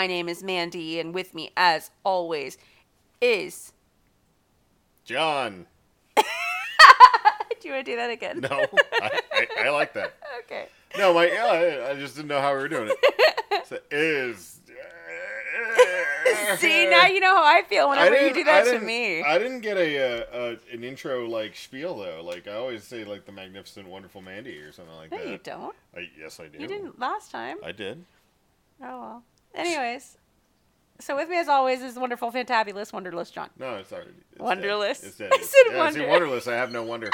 My name is Mandy, and with me, as always, is. John. Do you want to do that again? No, I, I, I like that. Okay. No, my yeah, I, I just didn't know how we were doing it. So is. See, now you know how I feel whenever you do that I to me. I didn't get a, uh, uh, an intro like spiel though. Like I always say, like the magnificent, wonderful Mandy or something like no, that. you don't. I, yes, I do. You didn't last time. I did. Oh, well. Anyways. So with me, as always, is wonderful, fantabulous, wonderless John. No, it's already. It's Wonderless. Dead. It's dead. I said yeah, wonder. wonderless. I have no wonder.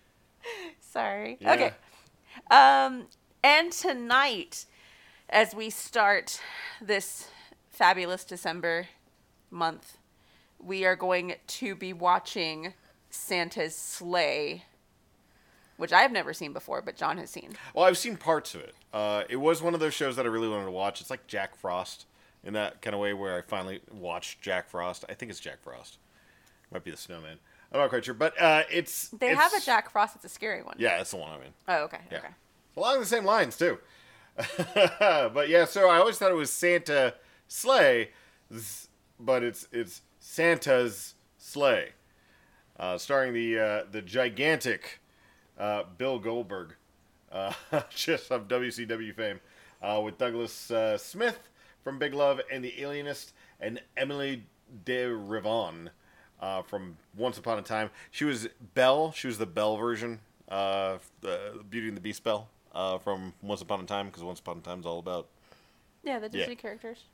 Sorry. Yeah. Okay. Um, and tonight, as we start this fabulous December month, we are going to be watching Santa's Slay, which I have never seen before, but John has seen. Well, I've seen parts of it. Uh, it was one of those shows that I really wanted to watch. It's like Jack Frost in that kind of way where I finally watched Jack Frost. I think it's Jack Frost. Might be the Snowman. I'm not quite sure, but uh, it's They it's- have a Jack Frost. It's a scary one. Yeah, that's the one I mean. Oh, okay. Yeah. Okay. Along the same lines too. but yeah, so I always thought it was Santa sleigh, but it's it's Santa's sleigh, uh, starring the uh, the gigantic uh, Bill Goldberg, uh, just of WCW fame, uh, with Douglas uh, Smith from Big Love and The Alienist, and Emily de Ravin uh, from Once Upon a Time. She was Belle. She was the Belle version, uh, the Beauty and the Beast Belle uh, from Once Upon a Time, because Once Upon a Time is all about Yeah, the Yeah. Disney characters.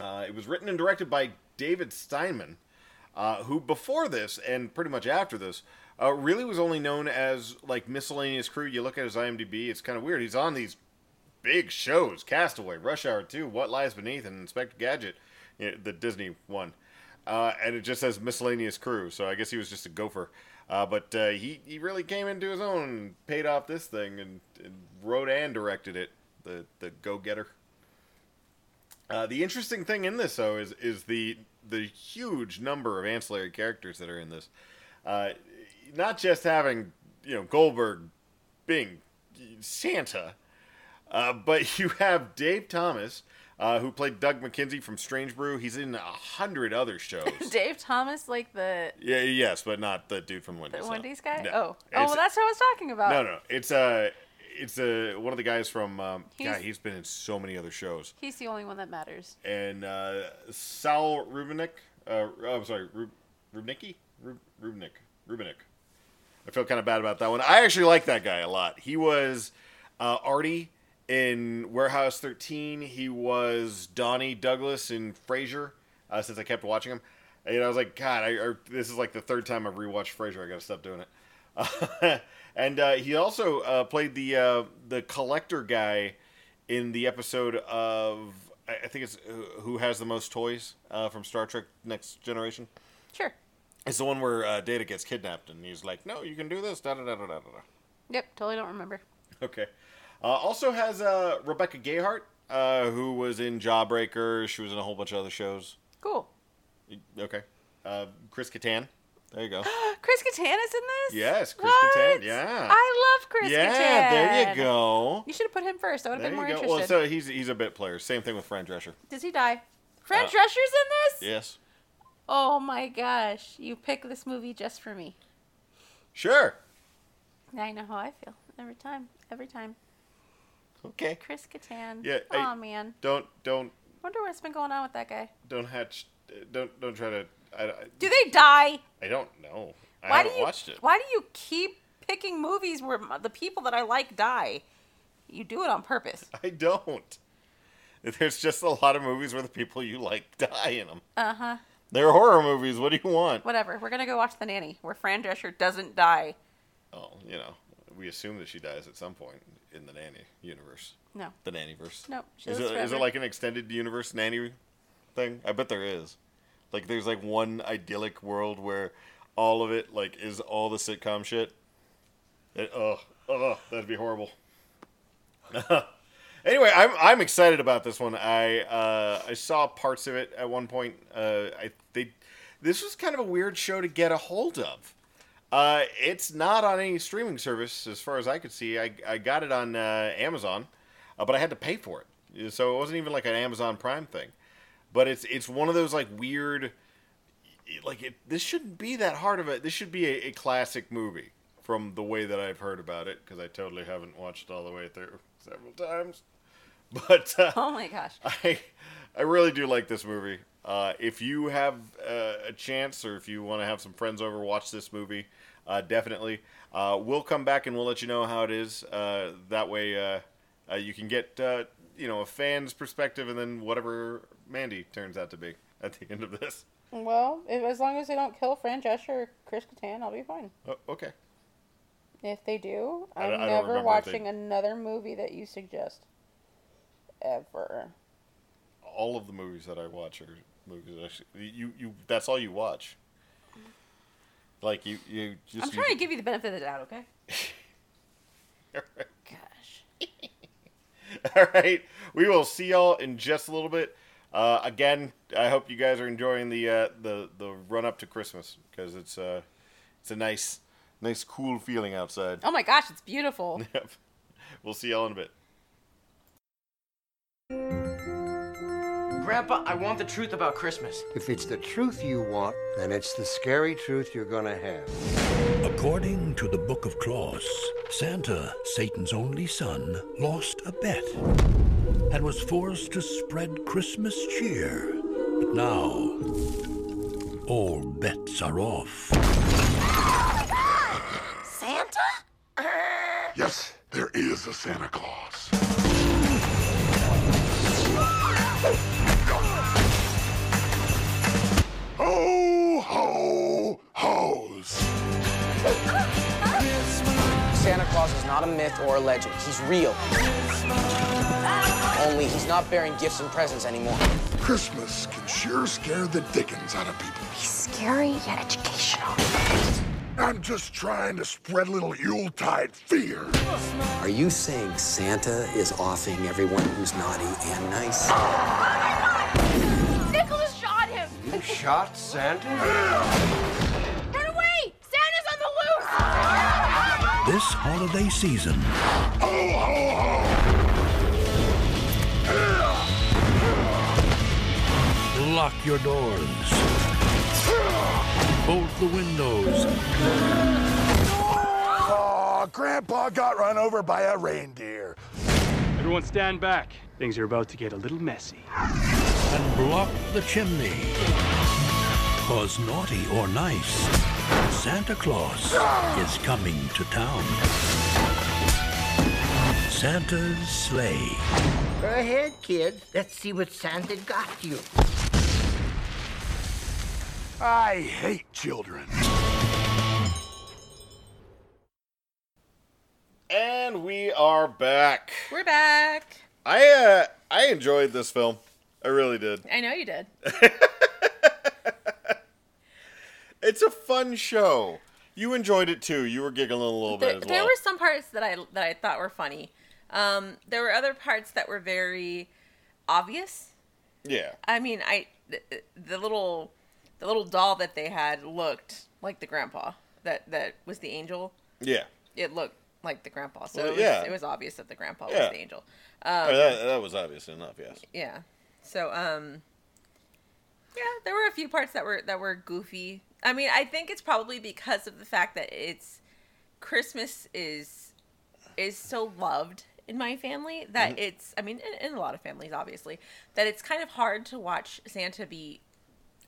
uh, it was written and directed by David Steiman, uh, who before this and pretty much after this, uh, really was only known as like miscellaneous crew. You look at his IMDb; it's kind of weird. He's on these big shows: Castaway, Rush Hour Two, What Lies Beneath, and Inspector Gadget, you know, the Disney one. Uh, and it just says miscellaneous crew, so I guess he was just a gopher. Uh, but uh, he he really came into his own, paid off this thing, and, and wrote and directed it. The the go getter. Uh, the interesting thing in this, though, is is the the huge number of ancillary characters that are in this. Uh, not just having you know Goldberg being Santa, uh, but you have Dave Thomas, uh, who played Doug McKenzie from Strange Brew. He's in a hundred other shows. Dave Thomas, like the yeah, yes, but not the dude from Wendy's. the no. Wendy's guy. No. Oh, oh, It's- well, that's what I was talking about. no, no, it's uh, it's uh, one of the guys from. Um, He's- God, he's been in so many other shows. He's the only one that matters. and uh, Saul Rubinek. Uh, oh, I'm sorry, Rub- Rubnicki? Rub- Rubnik. Rubinick. I feel kind of bad about that one. I actually like that guy a lot. He was uh, Artie in Warehouse 13. He was Donnie Douglas in Frasier. Uh, since I kept watching him, and I was like, God, I, I, this is like the third time I've rewatched Frasier. I got to stop doing it. and uh, he also uh, played the uh, the collector guy in the episode of I I think it's uh, Who Has the Most Toys uh, from Star Trek Next Generation. Sure. It's the one where uh, Data gets kidnapped and he's like, "No, you can do this." Da da da da da da. Yep, totally don't remember. Okay. Uh, also has uh, Rebecca Gayheart, uh, who was in Jawbreaker. She was in a whole bunch of other shows. Cool. Okay. Uh, Chris Kattan. There you go. Chris Kattan is in this? Yes, Chris What? Kattan, yeah. I love Chris yeah, Kattan. there you go. You should have put him first. I would have There been more go. interested. Well, so he's he's a bit player. Same thing with Fran Drescher. Does he die? Fran Uh, Drescher's in this? Yes. Oh my gosh. You pick this movie just for me. Sure. Now I know how I feel. Every time. Every time. Okay. Chris Kattan. Yeah, Oh man. Don't don't Wonder what's been going on with that guy. don't hatch. Don't don't try to. I, I, Do they die? I don't know. I Why haven't do you watched it. Why do you keep picking movies where the people that I like die? You do it on purpose. I don't. There's just a lot of movies where the people you like die in them. Uh huh. They're horror movies. What do you want? Whatever. We're gonna go watch The Nanny, where Fran Drescher doesn't die. Oh, you know, we assume that she dies at some point in the nanny universe, No. the nannyverse. Nope. She Is it, is it like an extended universe nanny thing? I bet there is. Like, there's like one idyllic world where all of it like is all the sitcom shit. It, oh, oh, that'd be horrible. anyway, I'm I'm excited about this one. I uh, I saw parts of it at one point. Uh, I they this was kind of a weird show to get a hold of. Uh, it's not on any streaming service as far as I could see. I, I got it on uh, Amazon, uh, but I had to pay for it, so it wasn't even like an Amazon Prime thing. But it's it's one of those like weird, like it. This shouldn't be that hard of a. This should be a, a classic movie from the way that I've heard about it because I totally haven't watched all the way through several times. But uh, Oh my gosh. I I really do like this movie. Uh, if you have uh, a chance, or if you want to have some friends over, watch this movie. Uh, definitely. Uh, we'll come back and we'll let you know how it is. Uh, that way, uh, uh, you can get uh, you know a fan's perspective, and then whatever Mandy turns out to be at the end of this. Well, if, as long as they don't kill Fran Drescher or Chris Kattan, I'll be fine. Oh, okay. If they do, I I'm don't- I never watching they- another movie that you suggest. Ever. All of the movies that I watch are movies. That actually, you you that's all you watch. Like you you just. I'm trying to give you the benefit of the doubt, okay? give. Gosh. All right, we will see y'all in just a little bit. Uh, again, I hope you guys are enjoying the uh, the the run up to Christmas because it's uh it's a nice nice cool feeling outside. Oh my gosh, it's beautiful. Yep. We'll see y'all in a bit. Grandpa, I want the truth about Christmas. If it's the truth you want, then it's the scary truth you're gonna have. According to the Book of Claus, Santa, Satan's only son, lost a bet and was forced to spread Christmas cheer. But now, all bets are off. Oh Santa? Yes, there is a Santa Claus. Ho, ho, hoes. Santa Claus is not a myth or a legend. He's real. Only he's not bearing gifts and presents anymore. Christmas can sure scare the dickens out of people. He's scary yet educational. I'm just trying to spread a little Yuletide fear. Are you saying Santa is offing everyone who's naughty and nice? Oh Nicholas shot him! You shot Santa? Run away! Santa's on the loose! This holiday season, Ho, ho, ho. lock your doors, bolt the windows, Aw, Grandpa got run over by a reindeer. Everyone stand back. Things are about to get a little messy. and block the chimney. Cause naughty or nice, Santa Claus is coming to town. Santa's Slay. Go ahead, kid. Let's see what Santa got you. I hate children. And we are back. We're back. I uh I enjoyed this film. I really did. I know you did. It's a fun show. You enjoyed it too. You were giggling a little There, bit as well. there well. were some parts that I that I thought were funny. Um, there were other parts that were very obvious. yeah. I mean, I the, the little the little doll that they had looked like the grandpa that that was the angel. Yeah. It looked like the grandpa, so Well, it, was, yeah. it was obvious that the grandpa Yeah. was the angel. Um, Oh, that, that was obvious enough, yes. yeah. So um yeah, there were a few parts that were that were goofy. I mean, I think it's probably because of the fact that it's Christmas is is so loved in my family that Mhm. it's I mean in, in a lot of families obviously that it's kind of hard to watch Santa be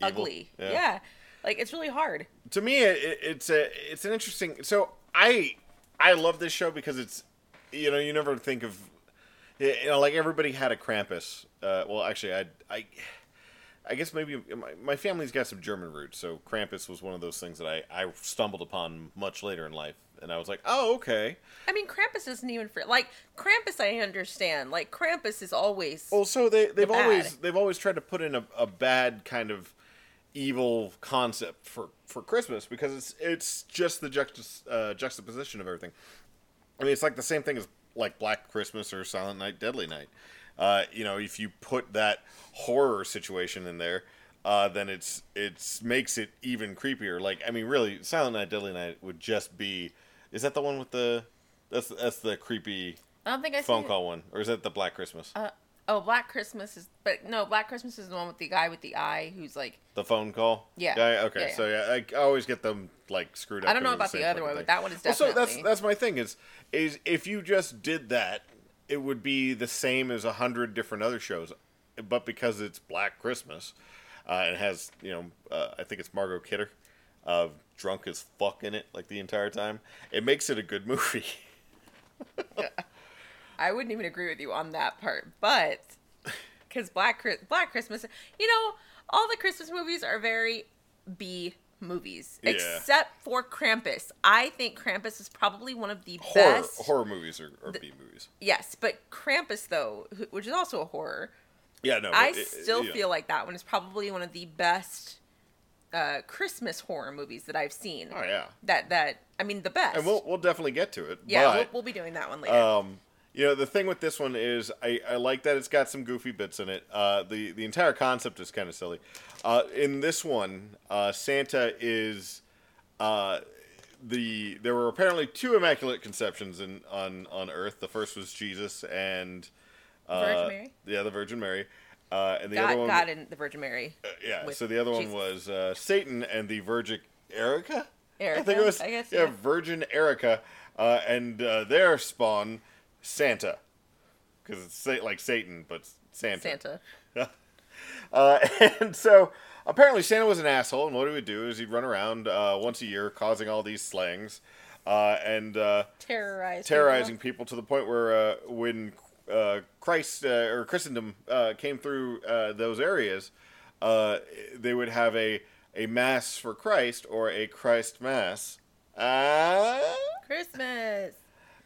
ugly. yeah. Yeah. Like it's really hard. to me it, it- it's a it's an interesting so i i love this show because it's you know you never think of you know like everybody had a krampus uh, well actually i i i guess maybe my, my family's got some german roots so krampus was one of those things that i i stumbled upon much later in life and i was like oh okay I mean Krampus isn't even for like Krampus I understand. Like Krampus is always well so they they've bad. always they've always tried to put in a, a bad kind of evil concept for for Christmas because it's it's just the juxta- uh, juxtaposition of everything. I mean, it's like the same thing as like Black Christmas or Silent Night, Deadly Night. Uh, you know, if you put that horror situation in there, uh, then it's it's makes it even creepier. Like I mean, really, Silent Night, Deadly Night would just be. Is that the one with the? That's that's the creepy I don't think I phone seen it. call one, or is that the Black Christmas? Uh, oh, Black Christmas is, but no, Black Christmas is the one with the guy with the eye who's like, The phone call. Yeah. Guy? Okay. Yeah, yeah. So yeah, I, I always get them like screwed up. I don't know about it's the other one, but that one is Well, so that's that's my thing is is if you just did that, it would be the same as a hundred different other shows, but because it's Black Christmas, uh, it has you know uh, I think it's Margot Kidder, uh, drunk as fuck in it like the entire time. It makes it a good movie. I wouldn't even agree with you on that part, but because Black Black Christmas, you know, all the Christmas movies are very B movies, Yeah. except for Krampus. I think Krampus is probably one of the horror best. horror movies are, are B movies. Yes, but Krampus though, which is also a horror, Yeah, no. I it- still yeah. feel like that one is probably one of the best uh, Christmas horror movies that I've seen. Oh yeah. That that I mean the best. And we'll we'll definitely get to it. yeah, we'll, we'll be doing that one later. Um, you know, the thing with this one is I, I like that it's got some goofy bits in it. Uh, the the entire concept is kind of silly. Uh, in this one, uh, Santa is uh, the there were apparently two immaculate conceptions in on on Earth. The first was Jesus and uh, Virgin Mary? Yeah, the Virgin Mary. Uh, and the God, other one, God and the Virgin Mary. yeah. So the other one was uh, Satan and the Virgin Erica. Erica, I think it was I guess, yeah, yeah. Virgin Erica, uh, and uh, their spawn Santa, because it's like Satan, but Santa. Santa. Uh, and so apparently Santa was an asshole, and what he would do is he'd run around uh, once a year causing all these slangs uh, and uh, Terrorize. terrorizing people to the point where uh, when uh, Christ uh, or Christendom uh, came through uh, those areas, uh, they would have a a mass for Christ or a Christ mass. Uh, Christmas.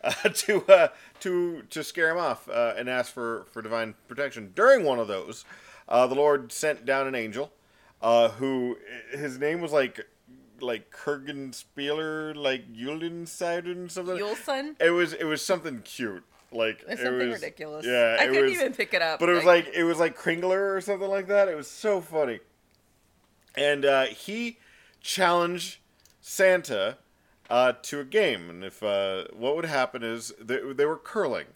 Uh, to uh, to to scare him off uh, and ask for, for divine protection. During one of those, uh, the Lord sent down an angel, uh, who his name was like like Kurgan Spieler, like Yulenseiden something. Yulson? It was it was something cute. Like It's it something was- ridiculous. Yeah, I it couldn't was- even pick it up. But it was like it was like Kringler or something like that. It was so funny. And uh, he challenged Santa uh, to a game, and if uh, what would happen is they, they were curling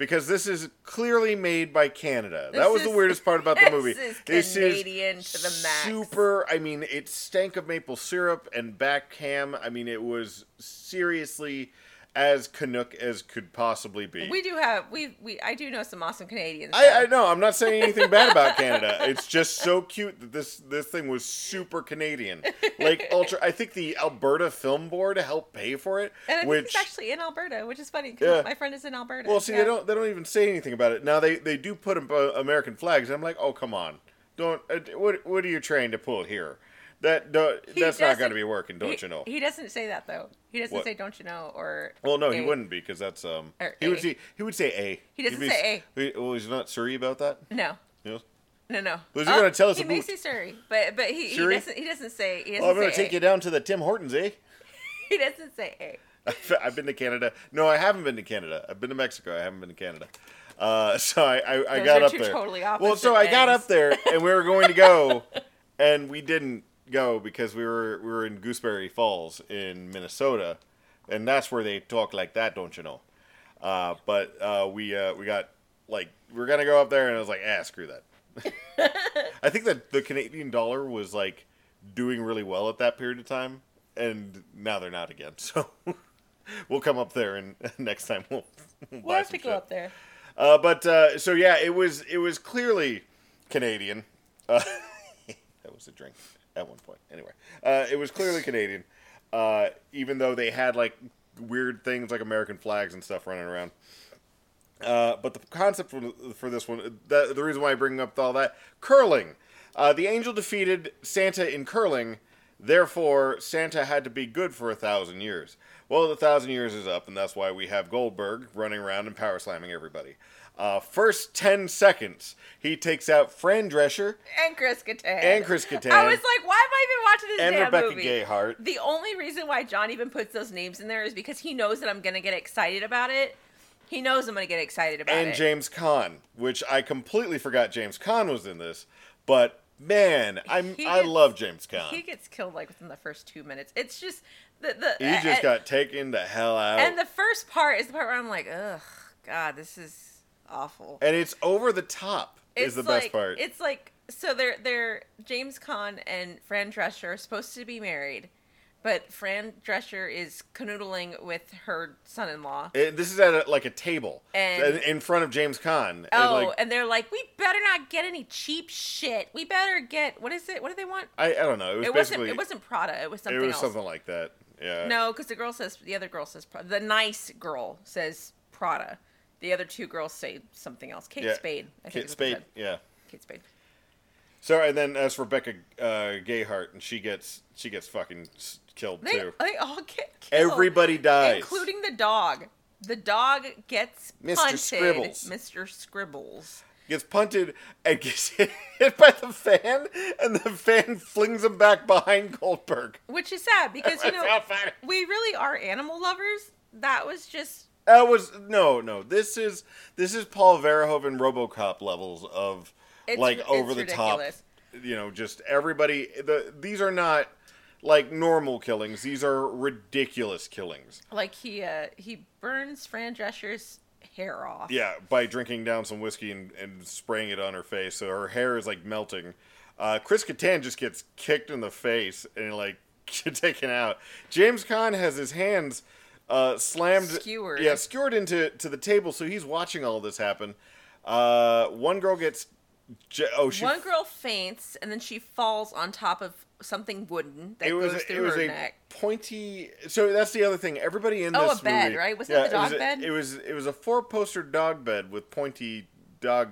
because this is clearly made by Canada. that This was the weirdest part about the movie. this is This Canadian to the max. Super. I mean, it stank of maple syrup and back ham. I mean, it was seriously as Canuck as could possibly be. we do have we we I do know some awesome Canadians. I, I know. I'm not saying anything bad about Canada. It's just so cute that this this thing was super Canadian, like ultra. I think the Alberta Film Board helped pay for it, and I think which it's actually in Alberta, which is funny. 'cause Yeah. my friend is in Alberta. well, see, Yeah. they don't they don't even say anything about it. Now they they do put uh, American flags, and I'm like, oh come on, don't. Uh, what what are you trying to pull here? That don't, that's not going to be working, don't he, you know? He doesn't say that though. He doesn't What? say "Don't you know" or. Well, no, he wouldn't be because that's um. Or He would A. say he would say a. He doesn't be say he- Well, he's not Surrey about that. No, You know? no, no. Was he gonna tell us He a makes it Surrey, but but he, he doesn't he doesn't say he doesn't Well, I'm going to take A. you down to the Tim Hortons, eh? He doesn't say A. I've been to Canada. No, I haven't been to Canada. I've been to Mexico. I haven't been to Canada. Uh, so I, I, I got up there. totally well, so opposite I got up there, and we were going to go, and we didn't go because we were we were in Gooseberry Falls in Minnesota, and that's where they talk like that, don't you know? Uh, but uh, we uh, we got like we are gonna go up there, and I was like, ah, screw that. I think that the Canadian dollar was like doing really well at that period of time, and now they're not again. So we'll come up there, and next time we'll, we'll have to go shit. up there. Uh, but uh, so yeah, it was it was clearly Canadian. Uh, that was a drink at one point. Anyway, uh, it was clearly Canadian, uh, even though they had like weird things like American flags and stuff running around. Uh, but the concept for, for this one, the, the reason why I bring up all that, curling. Uh, the angel defeated Santa in curling, therefore Santa had to be good for a thousand years. Well, the thousand years is up, and that's why we have Goldberg running around and power slamming everybody. Uh, first ten seconds, he takes out Fran Drescher And Chris Kattan. and Chris Kattan. I was like, why am I even watching this And damn Rebecca movie? Gayheart. The only reason why John even puts those names in there is because he knows that I'm gonna get excited about it. He knows I'm gonna get excited about and it. And James Caan, which I completely forgot James Caan was in this, but man, I'm He I love James Caan. He gets killed like within the first two minutes. It's just the the He just and, got taken the hell out. and the first part is the part where I'm like, ugh, God, this is awful. and it's over the top is the best part. It's like so they're they're James Caan and Fran Drescher are supposed to be married, but Fran Drescher is canoodling with her son-in-law. It- this is at a, like a table And- in- front of James Caan. And, Oh, like, and they're like, we better not get any cheap shit. We better get what is it? What do they want? I, I don't know. It was it basically wasn't. It wasn't Prada. It was something it was else. something like that. Yeah. No, because the girl says the other girl says The nice girl says Prada. The other two girls say something else. Kate Yeah. Spade. I think Kate is what they Spade. said. Yeah. Kate Spade. So and then as Rebecca uh, Gayheart, and she gets she gets fucking s- killed They, too. they all get killed. Everybody dies. including the dog. The dog gets Mr. punted. Scribbles. Mr. Scribbles. Gets punted and gets hit by the fan, and the fan flings him back behind Goldberg. Which is sad because you That's know how funny. we really are animal lovers. That was just That was no, no. This is this is Paul Verhoeven RoboCop levels of It's like it's over the top. You know, just everybody. The these are not like normal killings. These are ridiculous killings. like he uh he burns Fran Drescher's hair off. Yeah, by drinking down some whiskey and, and spraying it on her face, so her hair is like melting. Uh, Chris Kattan just gets kicked in the face and like taken out. James Caan has his hands uh, slammed, Skewered. yeah, skewered into to the table, so he's watching all this happen. Uh, one girl gets, oh, she One girl faints and then she falls on top of something wooden that it was goes it through was her a neck. pointy. So that's the other thing. Everybody in this Oh, this a bed, movie- right? Wasn't it the it was dog a- bed? It was it was a four poster dog bed with pointy dog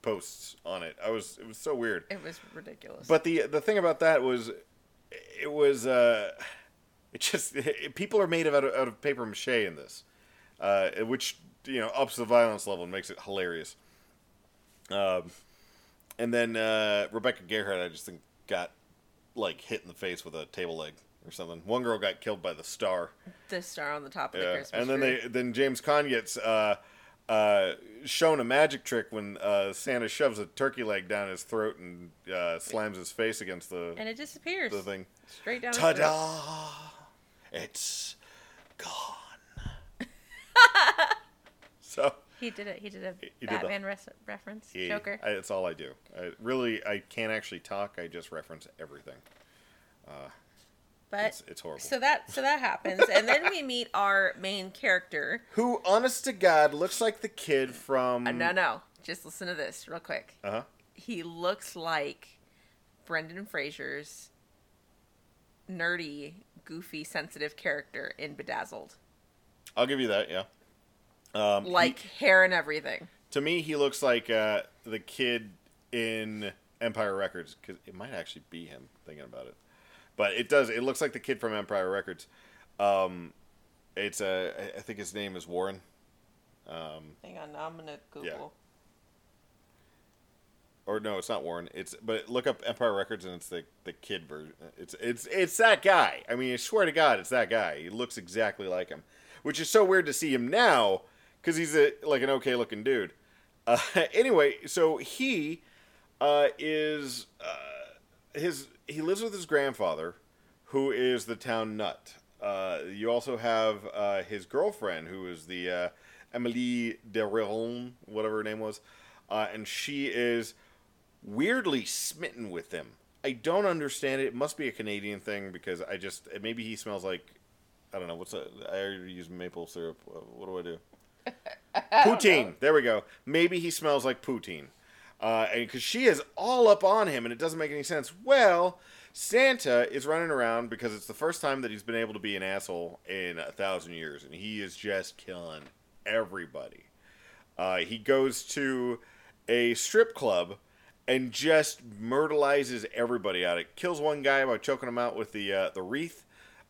posts on it. I was it was so weird. It was ridiculous. But the the thing about that was, it was uh, it just people are made of out of, out of paper mache in this, uh, which you know ups the violence level and makes it hilarious. Um, and then uh, Rebecca Gayheart, I just think got like hit in the face with a table leg or something. One girl got killed by the star. the star on the top of the Yeah, Christmas and then tree. they then James Caan gets uh, uh, shown a magic trick when uh, Santa shoves a turkey leg down his throat and uh, slams his face against the and it disappears. the thing. Straight down. Ta-da! It's gone. so He did it. He did a He did the- Batman res- reference. yeah, Joker. I, that's all I do. I really I can't actually talk. I just reference everything. Uh, But it's, it's horrible. so that so that happens, and then we meet our main character. Who, honest to God, looks like the kid from? Uh, no, no, just listen to this real quick. Uh huh. He looks like Brendan Fraser's nerdy, goofy, sensitive character in Bedazzled, I'll give you that. Yeah. Um, he- like hair and everything. to me, he looks like uh, the kid in Empire Records because it might actually be him. Thinking about it, but it does. It looks like the kid from Empire Records. Um, it's uh, I- I think his name is Warren. Um, Hang on, now I'm gonna Google. Or no, it's not Warren. It's but look up Empire Records and it's the the kid version. It's it's it's that guy. I mean, I swear to God, it's that guy. He looks exactly like him, which is so weird to see him now because he's a like an okay looking dude. Uh, anyway, so he uh, is uh, his he lives with his grandfather, who is the town nut. Uh, you also have uh, his girlfriend, who is the uh, Emily de Ravin, whatever her name was, and she is weirdly smitten with him. I don't understand it. It must be a Canadian thing because I just maybe he smells like I don't know what's a, I already use maple syrup. What do I do? Poutine. There we go. Maybe he smells like poutine. Uh, because she is all up on him, and it doesn't make any sense. Well, Santa is running around because it's the first time that he's been able to be an asshole in a thousand years, and he is just killing everybody. Uh, he goes to a strip club and just myrtleizes everybody out. It kills one guy by choking him out with the uh, the wreath.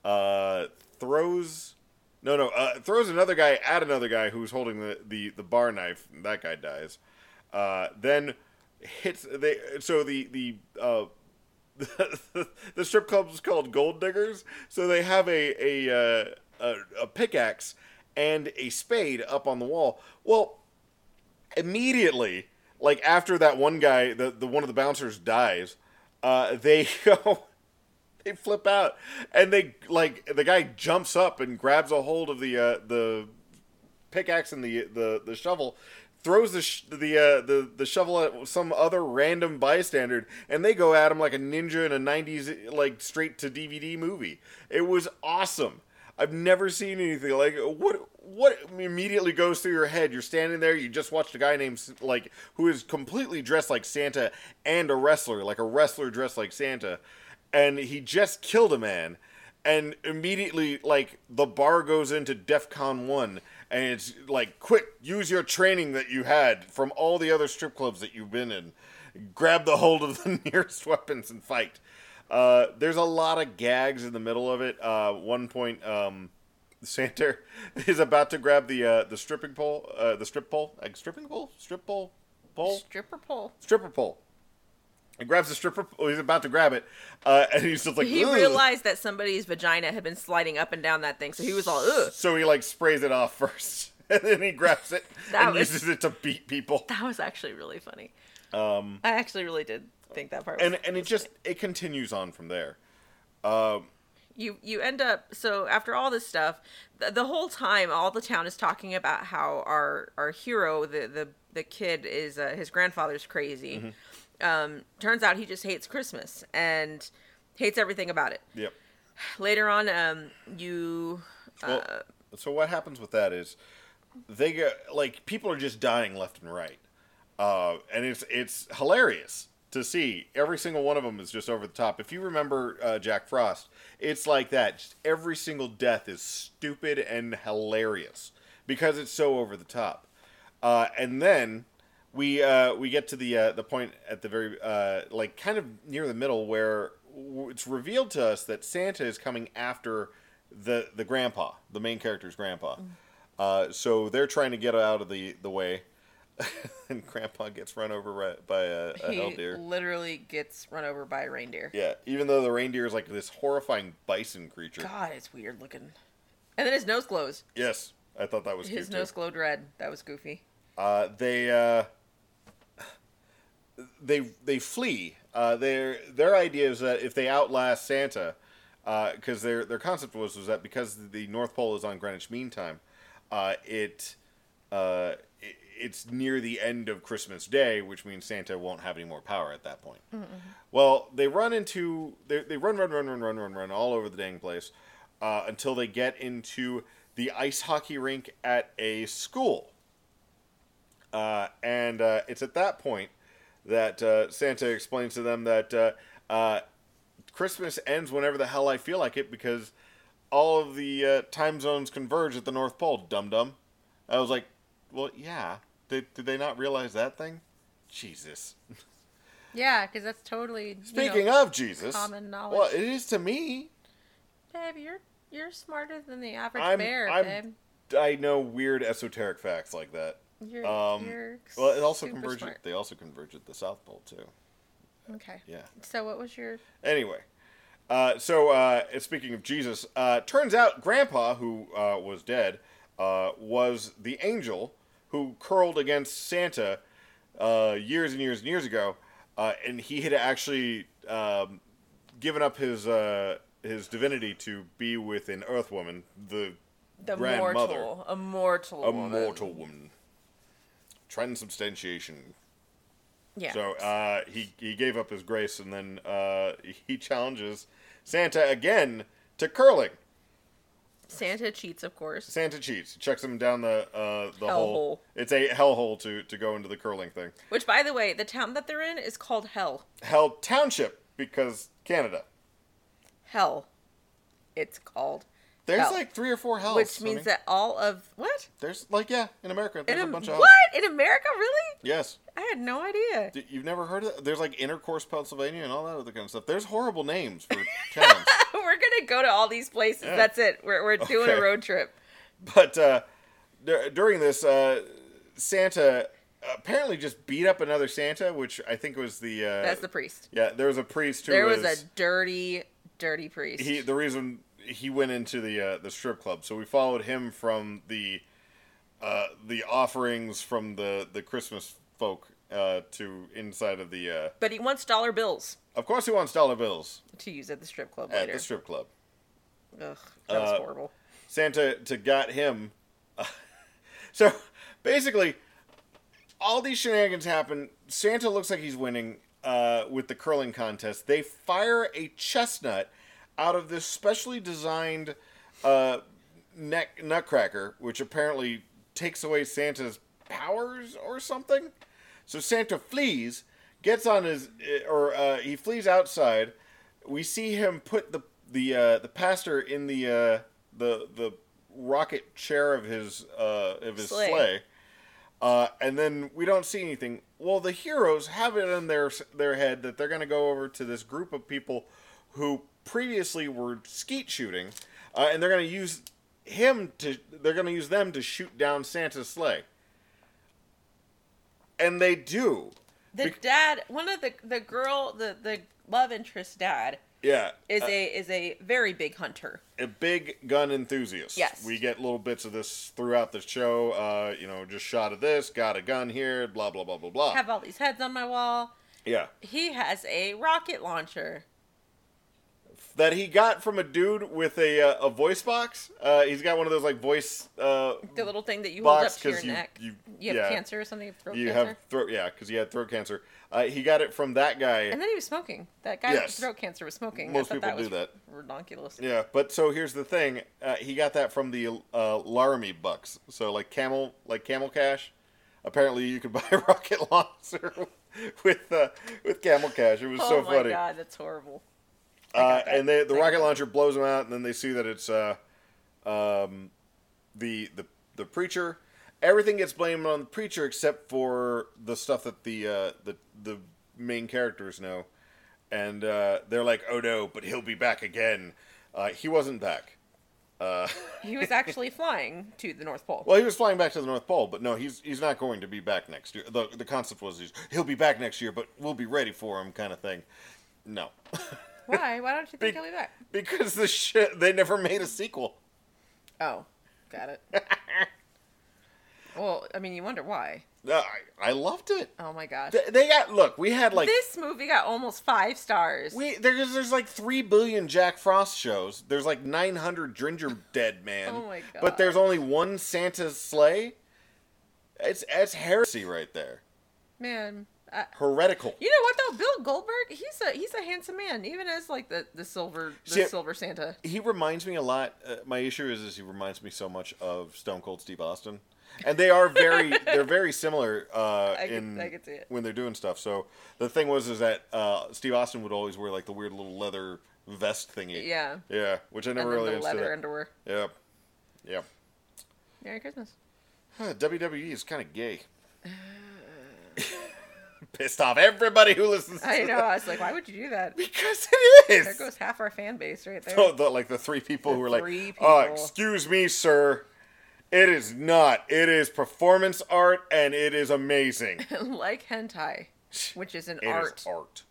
Uh, throws no no uh, throws another guy at another guy who's holding the, the, the bar knife. That guy dies. Uh, then hits they so the the uh, the strip club is called Gold Diggers. So they have a a, uh, a a pickaxe and a spade up on the wall. Well, immediately like after that one guy, the the one of the bouncers dies, uh, they go, they flip out, and they like the guy jumps up and grabs a hold of the uh, the pickaxe and the the the shovel. Throws the sh- the uh, the the shovel at some other random bystander, and they go at him like a ninja in a '90s like straight to DVD movie. It was awesome. I've never seen anything like what what immediately goes through your head. You're standing there, you just watched a guy named like who is completely dressed like Santa and a wrestler, like a wrestler dressed like Santa, and he just killed a man, and immediately like the bar goes into DEFCON one, and it's like quick, use your training that you had from all the other strip clubs that you've been in, grab the hold of the nearest weapons and fight. Uh, there's a lot of gags in the middle of it. Uh, one point, um, Santa is about to grab the uh, the stripping pole, uh, the strip pole, like stripping pole, strip pole, pole, Stripper pole. stripper pole. He grabs the stripper. Well, he's about to grab it, uh, and he's just like, he "Ugh." realized that somebody's vagina had been sliding up and down that thing, so he was all ugh. So he like sprays it off first, and then he grabs it and was- uses it to beat people. That was actually really funny. Um, I actually really did think that part. Was, and and it just it continues on from there. Um, you you end up so after all this stuff, the, the whole time all the town is talking about how our our hero, the the the kid, is uh, his grandfather's crazy. Mm-hmm. Um, turns out he just hates Christmas and hates everything about it. yep. Later on, um, you. Well, uh, so what happens with that is they get like people are just dying left and right, uh, and it's it's hilarious to see. Every single one of them is just over the top. If you remember uh, Jack Frost, it's like that. Just every single death is stupid and hilarious because it's so over the top. Uh, and then we uh, we get to the uh, the point at the very uh, like kind of near the middle where it's revealed to us that Santa is coming after the the grandpa, the main character's grandpa. Uh, so they're trying to get out of the the way, and Grandpa gets run over by a, a he deer. literally gets run over by a reindeer. Yeah, even though the reindeer is like this horrifying bison creature. God, it's weird looking. And then his nose glows. Yes, I thought that was His nose too. glowed red. That was goofy. Uh, they uh, they they flee. Uh, their their idea is that if they outlast Santa, because their their concept was was that because the North Pole is on Greenwich Mean Time, uh, it, uh, it it's near the end of Christmas Day, which means Santa won't have any more power at that point. Well, they run into they they run run run run run run run all over the dang place uh, until they get into the ice hockey rink at a school. Uh, and uh, it's at that point that uh, Santa explains to them that uh, uh, Christmas ends whenever the hell I feel like it because all of the uh, time zones converge at the North Pole. Dum dum. I was like, well, yeah. Did, did they not realize that thing? Jesus. Yeah, because that's totally. you Speaking know, of Jesus, common knowledge. well, it is to me. babe, you're you're smarter than the average I'm, bear, I'm, babe. I know weird esoteric facts like that. You're, Um, you're well, it also converged. smart. They also converge at the South Pole too. Okay. Yeah. So what was your? Anyway, uh, so uh, speaking of Jesus, uh, turns out Grandpa, who uh, was dead, uh, was the angel who curled against Santa uh, years and years and years ago, uh, and he had actually um, given up his uh, his divinity to be with an Earth woman, the, The grandmother, mortal, a mortal, a woman. mortal woman. Transubstantiation. Yeah. So uh, he he gave up his grace, and then uh, he challenges Santa again to curling. Santa cheats, of course. Santa cheats, checks him down the uh, the Hell hole. It's a hell hole to to go into the curling thing. Which, by the way, the town that they're in is called Hell. Hell Township because Canada. Hell. It's called. There's Hell. like three or four hells. Which means Sonny. that all of what? there's like yeah in America there's In a Am- bunch of what hells. in America? Really? Yes. I had no idea. D- You've never heard of that? There's like Intercourse, Pennsylvania, and all that other kind of stuff. There's horrible names for towns. we're gonna go to all these places. Yeah. That's it. We're we're doing Okay. a road trip. But uh, dur- during this, uh, Santa apparently just beat up another Santa, which I think was the. Uh, That's the priest. Yeah, there was a priest who There was was a dirty, dirty priest. he. The reason he went into the uh, the strip club, so we followed him from the uh, the offerings from the the Christmas folk uh, to inside of the. Uh, But he wants dollar bills of course, he wants dollar bills to use at the strip club at later. the strip club. Ugh, that was Uh, horrible. Santa to got him. so basically, all these shenanigans happen. Santa looks like he's winning uh, with the curling contest. They fire a chestnut out of this specially designed uh, neck nutcracker, which apparently takes away Santa's powers or something. So Santa flees, gets on his, or uh, he flees outside. We see him put the the uh, the pastor in the uh, the the rocket chair of his uh, of his Sleigh. sleigh. Uh, and then we don't see anything. Well, the heroes have it in their their head that they're going to go over to this group of people who previously were skeet shooting, uh, and they're going to use him to. They're going to use them to shoot down Santa's sleigh. And they do. The dad, one of the the girl, the the love interest dad Yeah. is uh, a is a very big hunter. a big gun enthusiast. Yes. We get little bits of this throughout the show. Uh, you know, just shot of this, got a gun here, blah blah blah blah blah. Have all these heads on my wall. yeah. He has a rocket launcher. That he got from a dude with a uh, a voice box. Uh, he's got one of those like voice uh, The little thing that you hold up to your you, neck. You, You have yeah, cancer or something. You have throat you cancer. have throat yeah, because he had throat cancer. Uh, he got it from that guy. and then he was smoking. That guy Yes. with throat cancer was smoking. Most I people that do was that. Redonkulous. Yeah, but so here's the thing. Uh, he got that from the uh, Laramie bucks. So like camel, like camel cash. Apparently, you could buy a rocket launcher with uh, with camel cash. It was oh so funny. Oh my god, that's horrible. Uh, and they, the rocket launcher blows them out, and then they see that it's uh, um, the the the preacher. Everything gets blamed on the preacher except for the stuff that the uh, the the main characters know, and uh, they're like, "Oh no, but he'll be back again." Uh, he wasn't back. Uh, He was actually flying to the North Pole. well, he was flying back to the North Pole, but no, he's he's not going to be back next year. the The concept was he's, he'll be back next year, but we'll be ready for him, kind of thing. No. Why? Why don't you think he'll be back? Because the shit they never made a sequel. Oh, got it. well, I mean, you wonder why. No, I, I loved it. Oh my gosh. They, they got look. We had like this movie got almost five stars. we there's there's like three billion Jack Frost shows. There's like nine hundred Ginger Dead Man. Oh my God. But there's only one Santa's Slay. It's it's heresy right there. Man, I, Heretical. you know what though? Bill Goldberg, he's a he's a handsome man, even as like the the silver the See, silver Santa. He reminds me a lot. Uh, my issue is, is he reminds me so much of Stone Cold Steve Austin, and they are very they're very similar uh, I in I can see it. when they're doing stuff. So the thing was is that uh, Steve Austin would always wear like the weird little leather vest thingy. Yeah. Yeah, which I never really the understood. leather it. underwear. Yep. Yep. Merry Christmas. WWE is kind of gay. Pissed off everybody who listens. To I know. that. I was like, why would you do that? Because it is. There goes half our fan base right there. Oh, the, like the three people The who were like, "Uh, excuse me, sir, it is not. It is performance art, and it is amazing. like hentai, which is an It is art. art.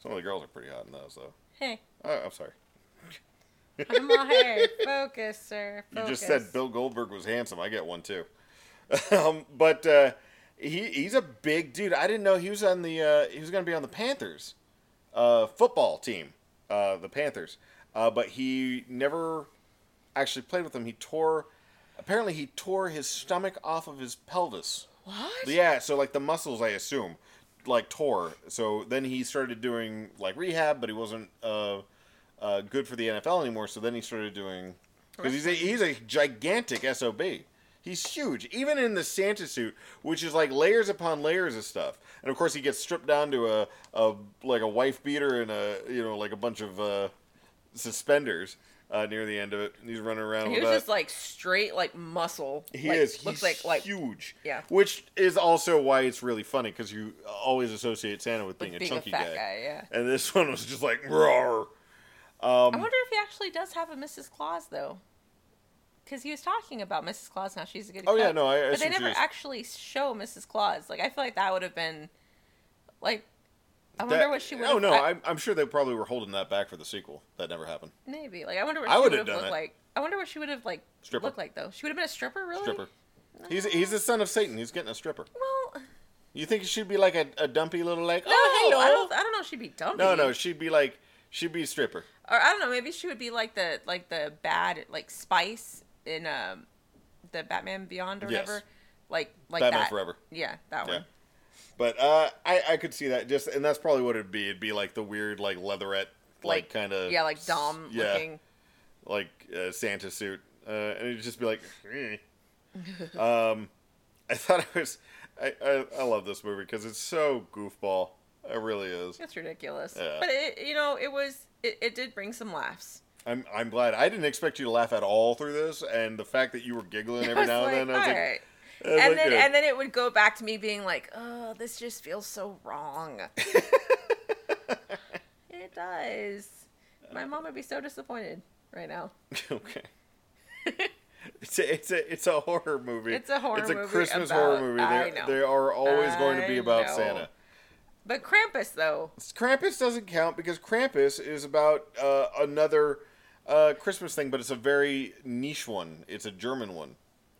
Some of the girls are pretty hot in those, though. Hey, Oh, I'm sorry. come on, hey, focus, sir. You just said Bill Goldberg was handsome. I get one too. um, but uh, he he's a big dude. I didn't know he was on the uh, he was going to be on the Panthers uh, football team, uh, the Panthers. Uh, but he never actually played with them. He tore apparently he tore his stomach off of his pelvis. What? Yeah, so like the muscles, I assume, like tore. So then he started doing like rehab, but he wasn't uh, uh, good for the NFL anymore. So then he started doing because he's a, he's a gigantic sob. He's huge, even in the Santa suit, which is like layers upon layers of stuff. And of course, he gets stripped down to a, a like a wife beater and a you know like a bunch of uh, suspenders uh, near the end of it. And he's running around He was that. just like straight, like muscle. He Like, is. Looks He's like like huge. Yeah. Which is also why it's really funny because you always associate Santa with being, being a a chunky fat guy, yeah. And this one was just like roar. I Um, wonder if he actually does have a Mrs. Claus though, because he was talking about Mrs. Claus. Now she's a good. Oh, yeah, no, I- I but they never actually show Mrs. Claus. Like I feel like that would have been, like, I that- wonder what she would. Oh no, I, I'm, I'm sure they probably were holding that back for the sequel. That never happened. maybe like I wonder what I she would have looked it. like. I wonder what she would have like Stripper. looked like though. She would have been a stripper, really. Stripper. He's he's the son of Satan. He's getting a stripper. Well, You think she'd be like a, a dumpy little like? No, oh, hello. I don't. I don't know. if She'd be dumpy. No, no, she'd be like she'd be a stripper. Or I don't know. Maybe she would be like the like the bad like Spice in um the Batman Beyond or Yes. whatever. Like like Batman that. Forever. Yeah, that Yeah. one. But uh, I I could see that just, and that's probably what it'd be. It'd be like the weird like leatherette like, kind of yeah, like Dom yeah, looking. like uh, Santa suit, uh, and it'd just be like. "Eh." um, I thought it was. I, I, I love this movie because it's so goofball. It really is. It's ridiculous. Yeah. But it, you know, it was it, it did bring some laughs. I'm I'm glad. I didn't expect you to laugh at all through this, and the fact that you were giggling every now and then, I was like. I was and like, then good. and then it would go back to me being like, "Oh, this just feels so wrong." it does. My mom would be so disappointed right now. okay. It's a, it's a it's a horror movie. It's a horror It's a movie Christmas about- horror movie. They they are always going to be about know. Santa. But Krampus, though, Krampus doesn't count because Krampus is about uh, another uh, Christmas thing, but it's a very niche one. It's a German one.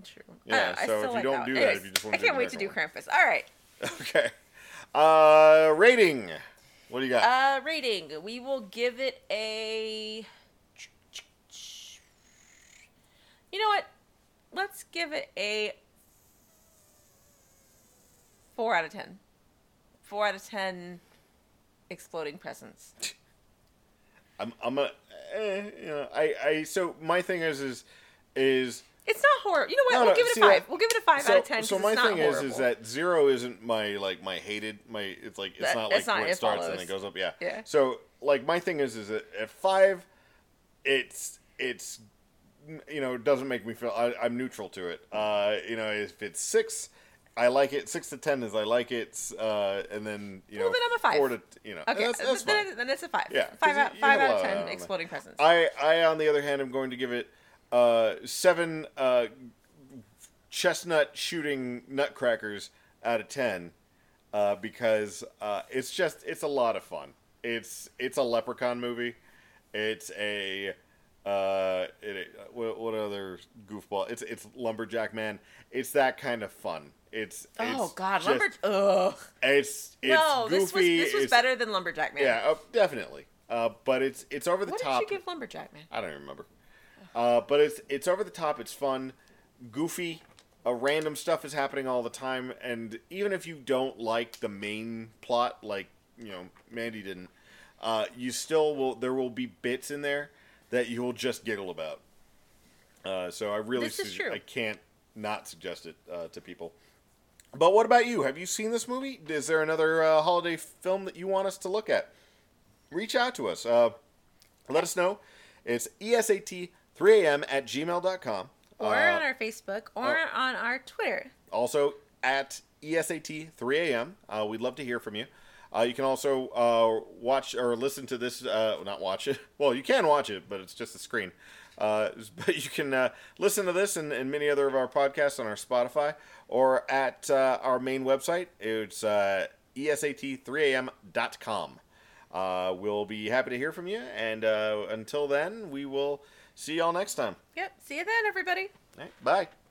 True. Yeah. I, so if like you don't that do that, Anyways, if you just want I to I can't wait to do Krampus. Krampus. All right. Okay. Uh, rating. What do you got? Uh, rating. We will give it a. You know what? Let's give it a four out of ten. Four out of ten. Exploding presents. I'm I'm a eh, you know I I so my thing is is is It's not horror. You know what? No, we'll no, give it a five. that- We'll give it a five so, out of ten. So my thing is, is that zero isn't my like my hated my. It's like it's That- not like not- when it it starts and it goes up. Yeah. Yeah. So like my thing is, is that at five, it's it's you know it doesn't make me feel I, I'm neutral to it. Uh, you know if it's six. I like it. Six to ten is I like it, uh, and then you know Well, then I'm a five. four to you know. Okay, that's, that's then, then it's a five. Yeah, five you- out, you five out of ten exploding presents. I, I, on the other hand, am going to give it uh, seven uh, chestnut shooting nutcrackers out of ten uh, because uh, it's just it's a lot of fun. It's it's a leprechaun movie. It's a uh, it, what, what other goofball? It's it's lumberjack man. It's that kind of fun. It's, oh God, just- lumber. Ugh. It's it's no, goofy. this was this was it's- better than Lumberjack Man. Yeah, uh, definitely. Uh, but it's it's over the What top. did you give Lumberjack Man? I don't even remember. Uh, but it's it's over the top. It's fun, goofy. Uh, random stuff is happening all the time, and even if you don't like the main plot, like you know Mandy didn't, uh, you still will. There will be bits in there that you will just giggle about. Uh, so I really, true. I can't not suggest it uh, to people. But what about you? Have you seen this movie? Is there another uh, holiday film that you want us to look at? Reach out to us. Uh, let us know. It's E esat3am at gmail.com. Or Uh, on our Facebook, or oh. on our Twitter. also at E ESAT3AM. Uh, we'd love to hear from you. Uh, you can also uh, watch or listen to this, uh, not watch it. Well, you can watch it, but it's just a screen. Uh, but you can uh, listen to this and, and many other of our podcasts on our Spotify or at uh, our main website. It's uh, esat3am.com. Uh, we'll be happy to hear from you. And uh, until then, we will see y'all next time. Yep. See you then, everybody. Right, bye.